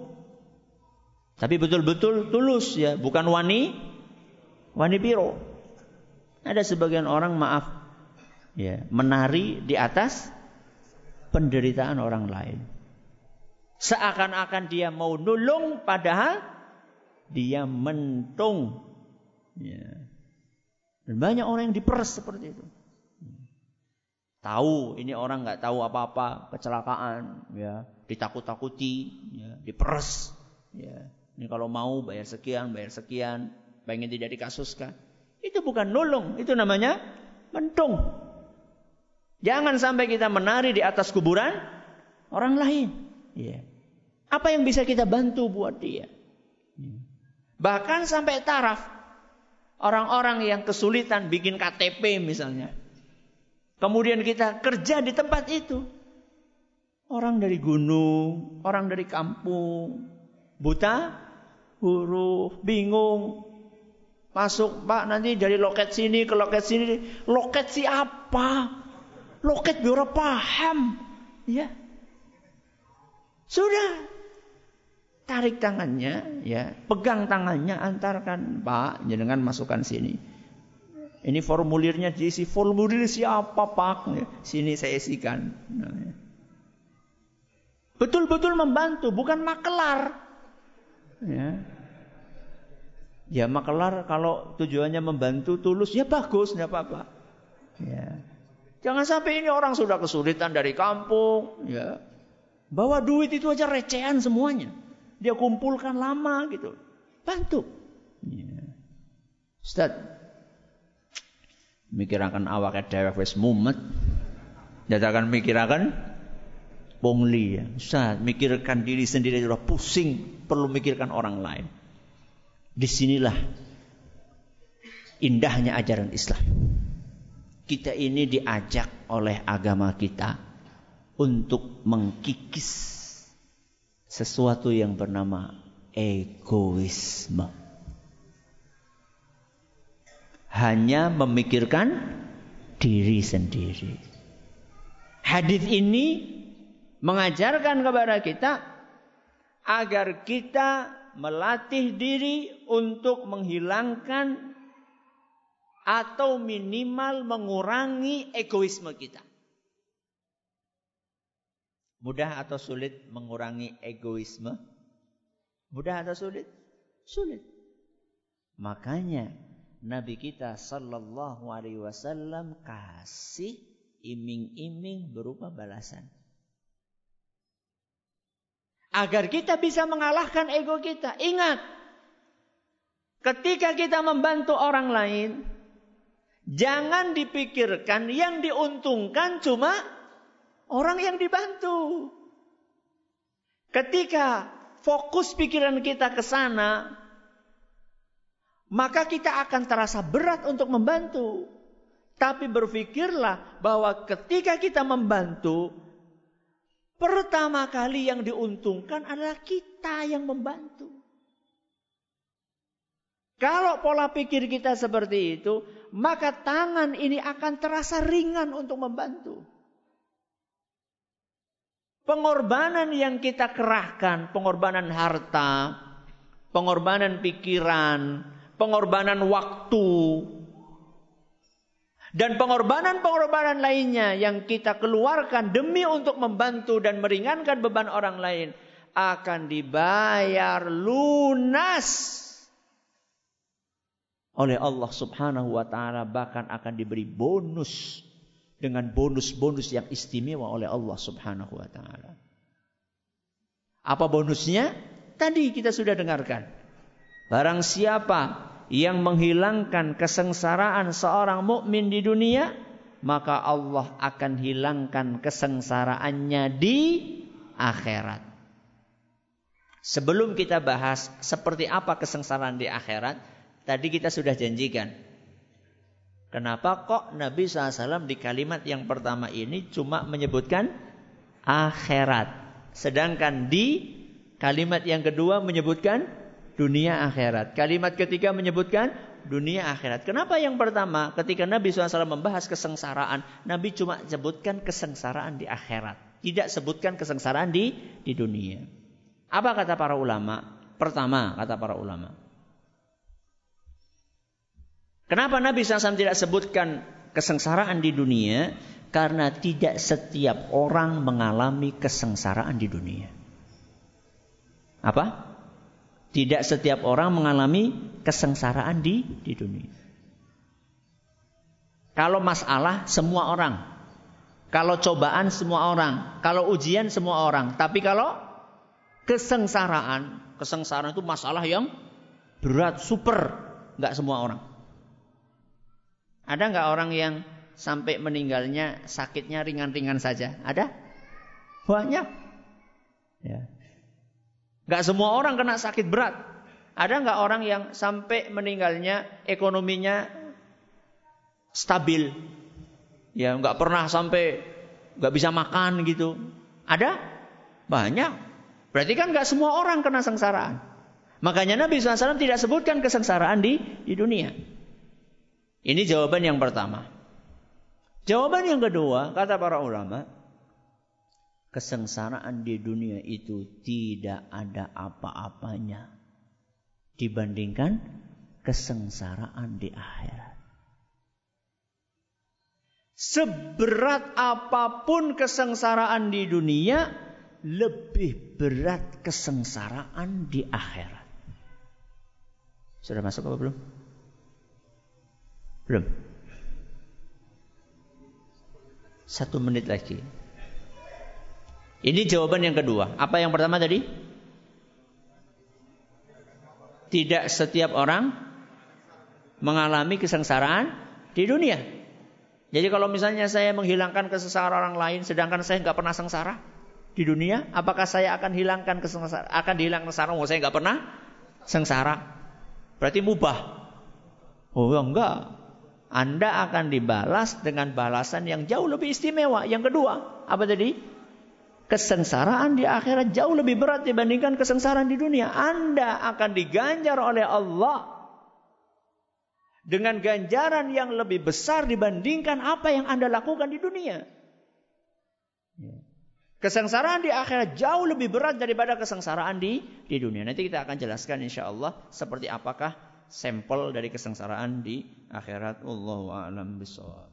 Tapi betul-betul tulus ya, bukan wani wani biro. Ada sebagian orang maaf ya, menari di atas penderitaan orang lain. Seakan-akan dia mau nulung padahal dia mentung. Ya. Dan banyak orang yang diperes seperti itu. Tahu ini orang nggak tahu apa-apa kecelakaan, ya ditakut-takuti, ya, diperes, ya. Ini kalau mau bayar sekian, bayar sekian, pengen tidak dikasuskan. Itu bukan nulung, itu namanya mentung. Jangan sampai kita menari di atas kuburan orang lain. Ya. Apa yang bisa kita bantu buat dia? Bahkan sampai taraf orang-orang yang kesulitan bikin KTP misalnya. Kemudian kita kerja di tempat itu. Orang dari gunung, orang dari kampung, buta huruf, bingung, Masuk, Pak, nanti dari loket sini ke loket sini. Loket siapa? Loket biar paham. Ya. Sudah. Tarik tangannya, ya. Pegang tangannya, antarkan, Pak, jangan masukkan sini. Ini formulirnya diisi formulir siapa Pak? Ya, sini saya isikan. Betul-betul membantu, bukan makelar. Ya. Ya makelar kalau tujuannya membantu tulus ya bagus tidak apa-apa. Ya. Jangan sampai ini orang sudah kesulitan dari kampung, ya. Bawa duit itu aja recehan semuanya. Dia kumpulkan lama gitu. Bantu. Ya. Ustaz, mikirakan awak dewek wis mumet. Dadakan mikirakan pungli ya. Ustaz, mikirkan diri sendiri sudah pusing, perlu mikirkan orang lain. Di sinilah indahnya ajaran Islam. Kita ini diajak oleh agama kita untuk mengkikis sesuatu yang bernama egoisme. Hanya memikirkan diri sendiri. Hadis ini mengajarkan kepada kita agar kita melatih diri untuk menghilangkan atau minimal mengurangi egoisme kita. Mudah atau sulit mengurangi egoisme? Mudah atau sulit? Sulit. Makanya Nabi kita sallallahu alaihi wasallam kasih iming-iming berupa balasan agar kita bisa mengalahkan ego kita. Ingat, ketika kita membantu orang lain, jangan dipikirkan yang diuntungkan cuma orang yang dibantu. Ketika fokus pikiran kita ke sana, maka kita akan terasa berat untuk membantu. Tapi berpikirlah bahwa ketika kita membantu, Pertama kali yang diuntungkan adalah kita yang membantu. Kalau pola pikir kita seperti itu, maka tangan ini akan terasa ringan untuk membantu. Pengorbanan yang kita kerahkan, pengorbanan harta, pengorbanan pikiran, pengorbanan waktu, Dan pengorbanan-pengorbanan lainnya yang kita keluarkan demi untuk membantu dan meringankan beban orang lain akan dibayar lunas oleh Allah Subhanahu wa taala bahkan akan diberi bonus dengan bonus-bonus yang istimewa oleh Allah Subhanahu wa taala. Apa bonusnya? Tadi kita sudah dengarkan. Barang siapa yang menghilangkan kesengsaraan seorang mukmin di dunia, maka Allah akan hilangkan kesengsaraannya di akhirat. Sebelum kita bahas seperti apa kesengsaraan di akhirat, tadi kita sudah janjikan. Kenapa kok Nabi SAW di kalimat yang pertama ini cuma menyebutkan akhirat. Sedangkan di kalimat yang kedua menyebutkan dunia akhirat. Kalimat ketiga menyebutkan dunia akhirat. Kenapa yang pertama ketika Nabi SAW membahas kesengsaraan, Nabi cuma sebutkan kesengsaraan di akhirat. Tidak sebutkan kesengsaraan di di dunia. Apa kata para ulama? Pertama kata para ulama. Kenapa Nabi SAW tidak sebutkan kesengsaraan di dunia? Karena tidak setiap orang mengalami kesengsaraan di dunia. Apa? Tidak setiap orang mengalami kesengsaraan di di dunia. Kalau masalah semua orang. Kalau cobaan semua orang, kalau ujian semua orang. Tapi kalau kesengsaraan, kesengsaraan itu masalah yang berat, super, nggak semua orang. Ada nggak orang yang sampai meninggalnya sakitnya ringan-ringan saja? Ada? Banyak. Ya. Gak semua orang kena sakit berat. Ada nggak orang yang sampai meninggalnya ekonominya stabil? Ya nggak pernah sampai nggak bisa makan gitu. Ada? Banyak. Berarti kan nggak semua orang kena sengsaraan. Makanya Nabi SAW tidak sebutkan kesengsaraan di, di dunia. Ini jawaban yang pertama. Jawaban yang kedua, kata para ulama, kesengsaraan di dunia itu tidak ada apa-apanya dibandingkan kesengsaraan di akhirat. Seberat apa pun kesengsaraan di dunia, lebih berat kesengsaraan di akhirat. Sudah masuk apa belum? Belum. Satu menit lagi. Ini jawaban yang kedua. Apa yang pertama tadi? Tidak setiap orang mengalami kesengsaraan di dunia. Jadi kalau misalnya saya menghilangkan kesengsaraan orang lain, sedangkan saya nggak pernah sengsara di dunia, apakah saya akan hilangkan kesengsaraan? Akan dihilangkan kesengsaraan? Oh, saya nggak pernah sengsara. Berarti mubah. Oh enggak. Anda akan dibalas dengan balasan yang jauh lebih istimewa. Yang kedua, apa tadi? kesengsaraan di akhirat jauh lebih berat dibandingkan kesengsaraan di dunia. Anda akan diganjar oleh Allah dengan ganjaran yang lebih besar dibandingkan apa yang Anda lakukan di dunia. Kesengsaraan di akhirat jauh lebih berat daripada kesengsaraan di di dunia. Nanti kita akan jelaskan insya Allah seperti apakah sampel dari kesengsaraan di akhirat. Allahu a'lam bishawab.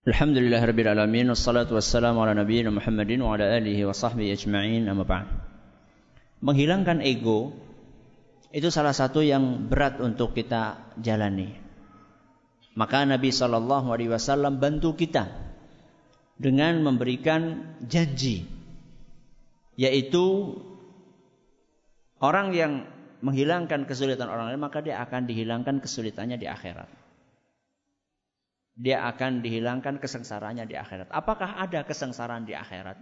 Alhamdulillah Rabbil Alamin Wassalatu wassalamu ala nabiyina Muhammadin Wa ala alihi wa sahbihi ajma'in Amma ba'd Menghilangkan ego Itu salah satu yang berat untuk kita jalani Maka Nabi SAW bantu kita Dengan memberikan janji Yaitu Orang yang menghilangkan kesulitan orang lain Maka dia akan dihilangkan kesulitannya di akhirat dia akan dihilangkan kesengsaraannya di akhirat. Apakah ada kesengsaraan di akhirat?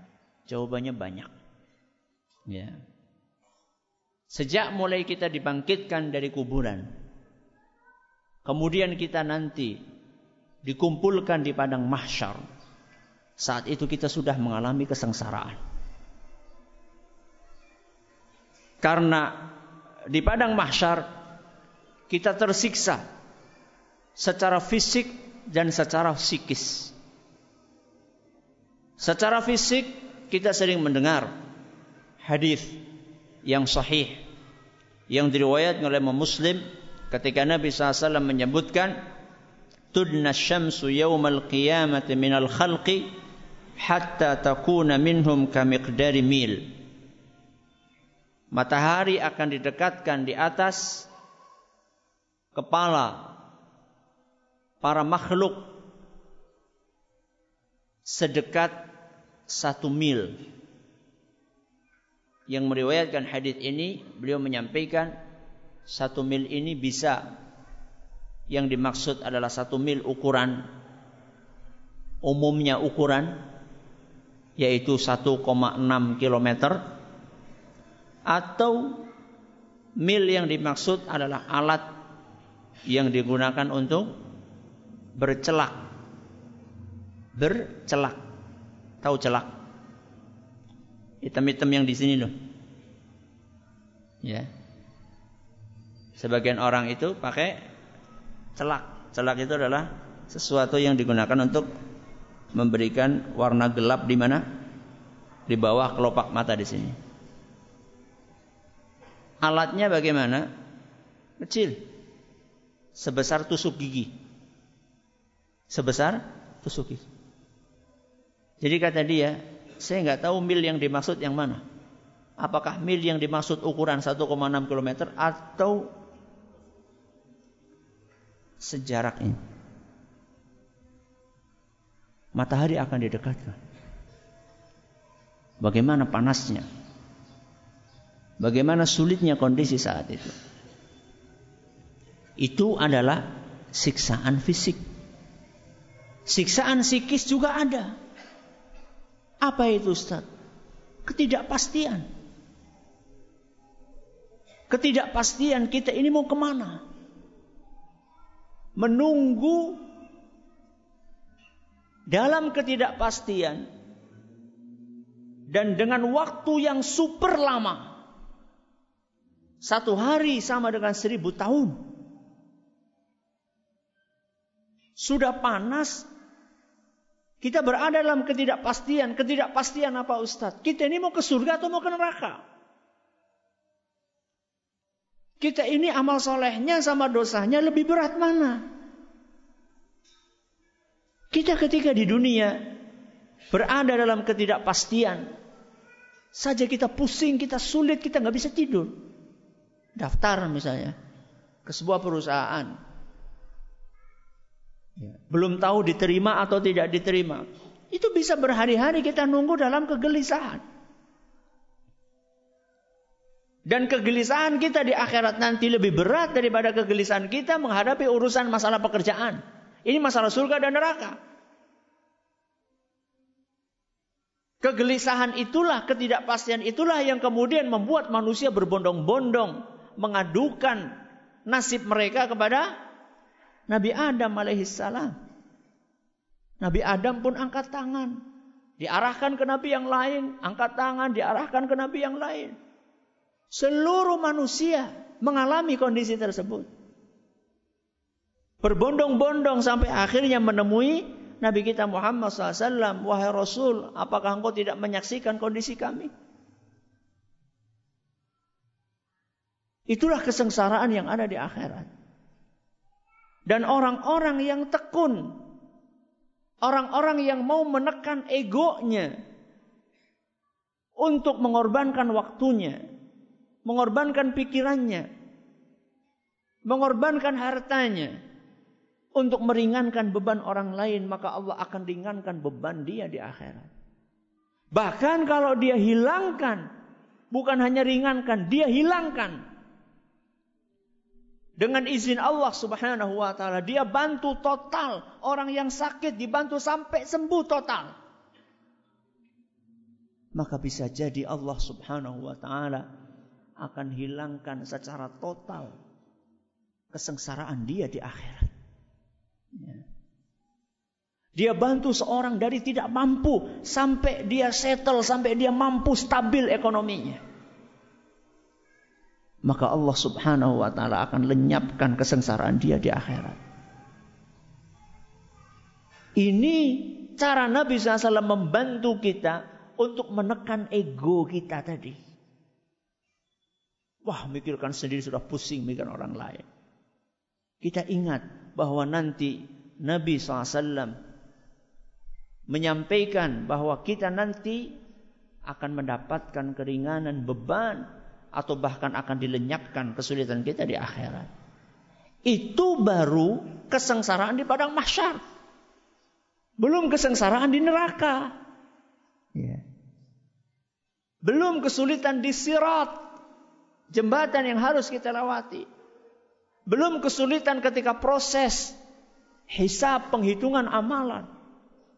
Jawabannya banyak. Ya. Sejak mulai kita dibangkitkan dari kuburan, kemudian kita nanti dikumpulkan di padang mahsyar. Saat itu kita sudah mengalami kesengsaraan. Karena di padang mahsyar kita tersiksa secara fisik dan secara psikis. Secara fisik kita sering mendengar hadis yang sahih yang diriwayatkan oleh Muslim ketika Nabi SAW menyebutkan tudna syamsu yawmal qiyamati minal khalqi hatta takuna minhum kamiqdari mil. Matahari akan didekatkan di atas kepala para makhluk sedekat satu mil. Yang meriwayatkan hadis ini, beliau menyampaikan satu mil ini bisa yang dimaksud adalah satu mil ukuran umumnya ukuran yaitu 1,6 km atau mil yang dimaksud adalah alat yang digunakan untuk bercelak. Bercelak. Tahu celak? Hitam-hitam yang di sini loh. Ya. Sebagian orang itu pakai celak. Celak itu adalah sesuatu yang digunakan untuk memberikan warna gelap di mana? Di bawah kelopak mata di sini alatnya bagaimana kecil sebesar tusuk gigi sebesar tusuk gigi jadi kata dia saya nggak tahu mil yang dimaksud yang mana. Apakah mil yang dimaksud ukuran 1,6 km atau sejarak ini? Matahari akan didekatkan. Bagaimana panasnya? Bagaimana sulitnya kondisi saat itu? Itu adalah siksaan fisik. Siksaan psikis juga ada. Apa itu Ustaz? Ketidakpastian. Ketidakpastian kita ini mau ke mana? Menunggu dalam ketidakpastian dan dengan waktu yang super lama. Satu hari sama dengan seribu tahun. Sudah panas, kita berada dalam ketidakpastian. Ketidakpastian apa Ustaz? Kita ini mau ke surga atau mau ke neraka? Kita ini amal solehnya sama dosanya lebih berat mana? Kita ketika di dunia berada dalam ketidakpastian. Saja kita pusing, kita sulit, kita nggak bisa tidur. Daftar misalnya ke sebuah perusahaan. Ya. Belum tahu diterima atau tidak diterima. Itu bisa berhari-hari kita nunggu dalam kegelisahan. Dan kegelisahan kita di akhirat nanti lebih berat daripada kegelisahan kita menghadapi urusan masalah pekerjaan. Ini masalah surga dan neraka. Kegelisahan itulah, ketidakpastian itulah yang kemudian membuat manusia berbondong-bondong mengadukan nasib mereka kepada Nabi Adam alaihissalam. Nabi Adam pun angkat tangan. Diarahkan ke Nabi yang lain. Angkat tangan, diarahkan ke Nabi yang lain. Seluruh manusia mengalami kondisi tersebut. Berbondong-bondong sampai akhirnya menemui Nabi kita Muhammad SAW. Wahai Rasul, apakah engkau tidak menyaksikan kondisi kami? Itulah kesengsaraan yang ada di akhirat. Dan orang-orang yang tekun. Orang-orang yang mau menekan egonya. Untuk mengorbankan waktunya. Mengorbankan pikirannya. Mengorbankan hartanya. Untuk meringankan beban orang lain. Maka Allah akan ringankan beban dia di akhirat. Bahkan kalau dia hilangkan. Bukan hanya ringankan. Dia hilangkan dengan izin Allah Subhanahu wa taala, dia bantu total orang yang sakit dibantu sampai sembuh total. Maka bisa jadi Allah Subhanahu wa taala akan hilangkan secara total kesengsaraan dia di akhirat. Ya. Dia bantu seorang dari tidak mampu sampai dia settle, sampai dia mampu stabil ekonominya maka Allah Subhanahu wa taala akan lenyapkan kesengsaraan dia di akhirat. Ini cara Nabi SAW membantu kita untuk menekan ego kita tadi. Wah, mikirkan sendiri sudah pusing mikirkan orang lain. Kita ingat bahwa nanti Nabi SAW menyampaikan bahwa kita nanti akan mendapatkan keringanan beban atau bahkan akan dilenyapkan kesulitan kita di akhirat. Itu baru kesengsaraan di padang mahsyar. Belum kesengsaraan di neraka. Ya. Belum kesulitan di sirat. Jembatan yang harus kita lewati. Belum kesulitan ketika proses hisab penghitungan amalan.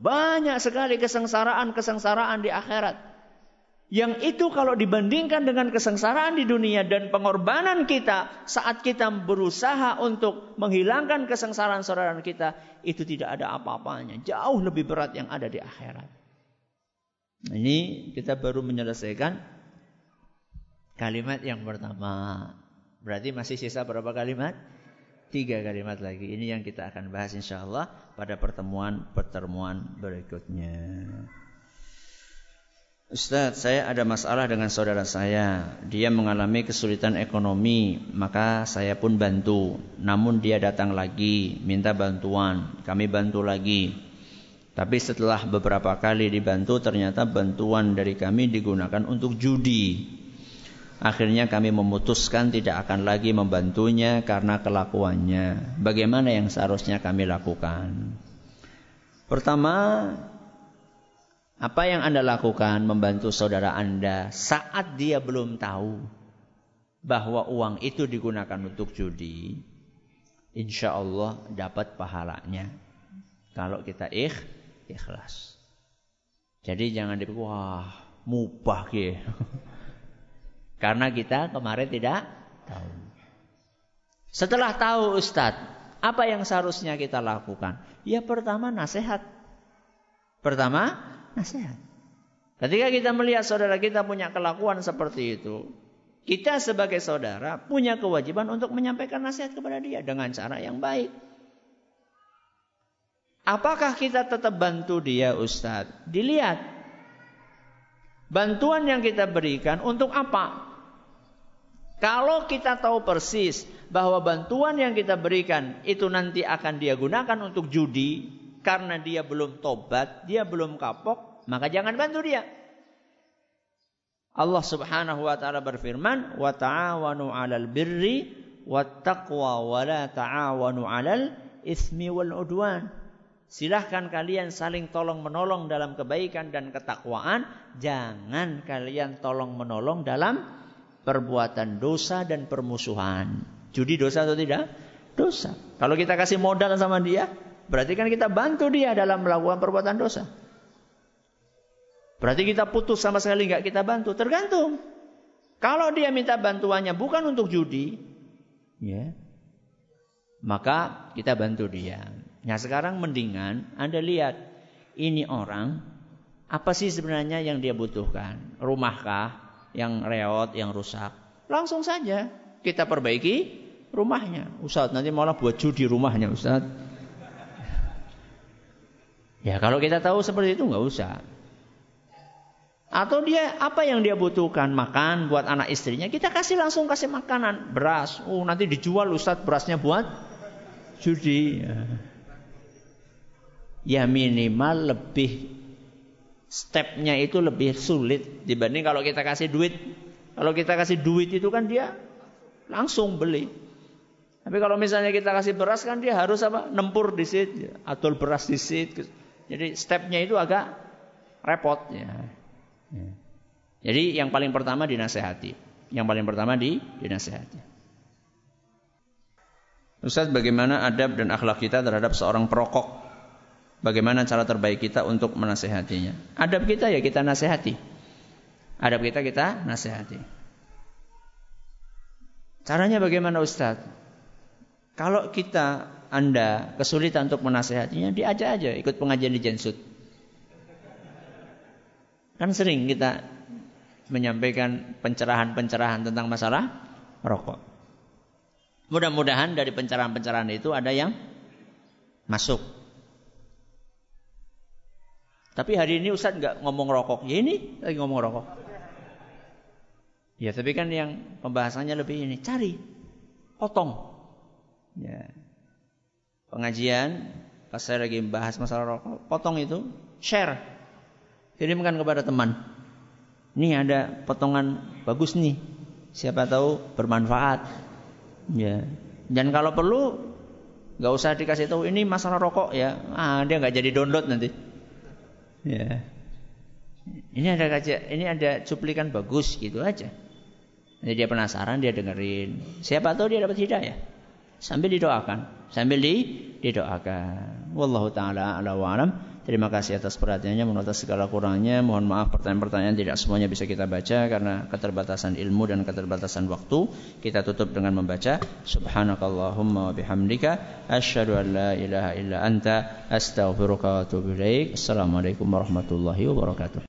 Banyak sekali kesengsaraan-kesengsaraan di akhirat. Yang itu kalau dibandingkan dengan kesengsaraan di dunia dan pengorbanan kita saat kita berusaha untuk menghilangkan kesengsaraan saudara kita, itu tidak ada apa-apanya. Jauh lebih berat yang ada di akhirat. Ini kita baru menyelesaikan kalimat yang pertama. Berarti masih sisa berapa kalimat? Tiga kalimat lagi. Ini yang kita akan bahas insya Allah pada pertemuan-pertemuan berikutnya. Ustaz, saya ada masalah dengan saudara saya. Dia mengalami kesulitan ekonomi, maka saya pun bantu. Namun dia datang lagi, minta bantuan. Kami bantu lagi. Tapi setelah beberapa kali dibantu, ternyata bantuan dari kami digunakan untuk judi. Akhirnya kami memutuskan tidak akan lagi membantunya karena kelakuannya. Bagaimana yang seharusnya kami lakukan? Pertama, apa yang Anda lakukan membantu saudara Anda saat dia belum tahu bahwa uang itu digunakan untuk judi? Insya Allah dapat pahalanya. Kalau kita ikh, ikhlas. Jadi jangan dipikir, wah mubah ya. Karena kita kemarin tidak tahu. Setelah tahu Ustadz, apa yang seharusnya kita lakukan? Ya pertama nasihat. Pertama nasihat. Ketika kita melihat saudara kita punya kelakuan seperti itu, kita sebagai saudara punya kewajiban untuk menyampaikan nasihat kepada dia dengan cara yang baik. Apakah kita tetap bantu dia Ustadz? Dilihat. Bantuan yang kita berikan untuk apa? Kalau kita tahu persis bahwa bantuan yang kita berikan itu nanti akan dia gunakan untuk judi karena dia belum tobat, dia belum kapok, maka jangan bantu dia. Allah Subhanahu wa taala berfirman, "Wa ta'awanu 'alal birri wat taqwa wa la ta'awanu 'alal ismi wal udwan." Silahkan kalian saling tolong menolong dalam kebaikan dan ketakwaan, jangan kalian tolong menolong dalam perbuatan dosa dan permusuhan. Judi dosa atau tidak? Dosa. Kalau kita kasih modal sama dia, berarti kan kita bantu dia dalam melakukan perbuatan dosa. Berarti kita putus sama sekali nggak kita bantu. Tergantung. Kalau dia minta bantuannya bukan untuk judi, ya, maka kita bantu dia. Nah sekarang mendingan Anda lihat ini orang apa sih sebenarnya yang dia butuhkan? Rumahkah? yang reot, yang rusak. Langsung saja kita perbaiki rumahnya. Ustaz, nanti malah buat judi rumahnya Ustaz. Ya kalau kita tahu seperti itu nggak usah. Atau dia apa yang dia butuhkan makan buat anak istrinya kita kasih langsung kasih makanan beras. Oh nanti dijual Ustaz berasnya buat judi. Ya minimal lebih stepnya itu lebih sulit dibanding kalau kita kasih duit. Kalau kita kasih duit itu kan dia langsung beli. Tapi kalau misalnya kita kasih beras kan dia harus apa? Nempur di situ, atau beras di situ. Jadi stepnya itu agak repot ya. ya. Jadi yang paling pertama dinasehati. Yang paling pertama di dinasehati. Ustaz bagaimana adab dan akhlak kita terhadap seorang perokok Bagaimana cara terbaik kita untuk menasehatinya? Adab kita ya kita nasihati. Adab kita kita nasihati. Caranya bagaimana Ustaz? Kalau kita Anda kesulitan untuk menasehatinya, diajak aja ikut pengajian di Jensut. Kan sering kita menyampaikan pencerahan-pencerahan tentang masalah rokok. Mudah-mudahan dari pencerahan-pencerahan itu ada yang masuk tapi hari ini Ustaz nggak ngomong rokok. Ya ini lagi ngomong rokok. Ya tapi kan yang pembahasannya lebih ini. Cari. Potong. Ya. Pengajian Pas saya lagi bahas masalah rokok, potong itu, share. Kirimkan kepada teman. Ini ada potongan bagus nih. Siapa tahu bermanfaat. Ya. Dan kalau perlu nggak usah dikasih tahu ini masalah rokok ya. Ah, dia nggak jadi download nanti. Ya. Ini ada kaca, ini ada cuplikan bagus gitu aja. Jadi dia penasaran, dia dengerin. Siapa tahu dia dapat hidayah. Sambil didoakan, sambil di, didoakan. Wallahu taala ala wa alam. Terima kasih atas perhatiannya, mohon atas segala kurangnya. Mohon maaf pertanyaan-pertanyaan tidak semuanya bisa kita baca karena keterbatasan ilmu dan keterbatasan waktu. Kita tutup dengan membaca Subhanakallahumma wa bihamdika asyhadu an la ilaha illa anta astaghfiruka wa atubu ilaik. Assalamualaikum warahmatullahi wabarakatuh.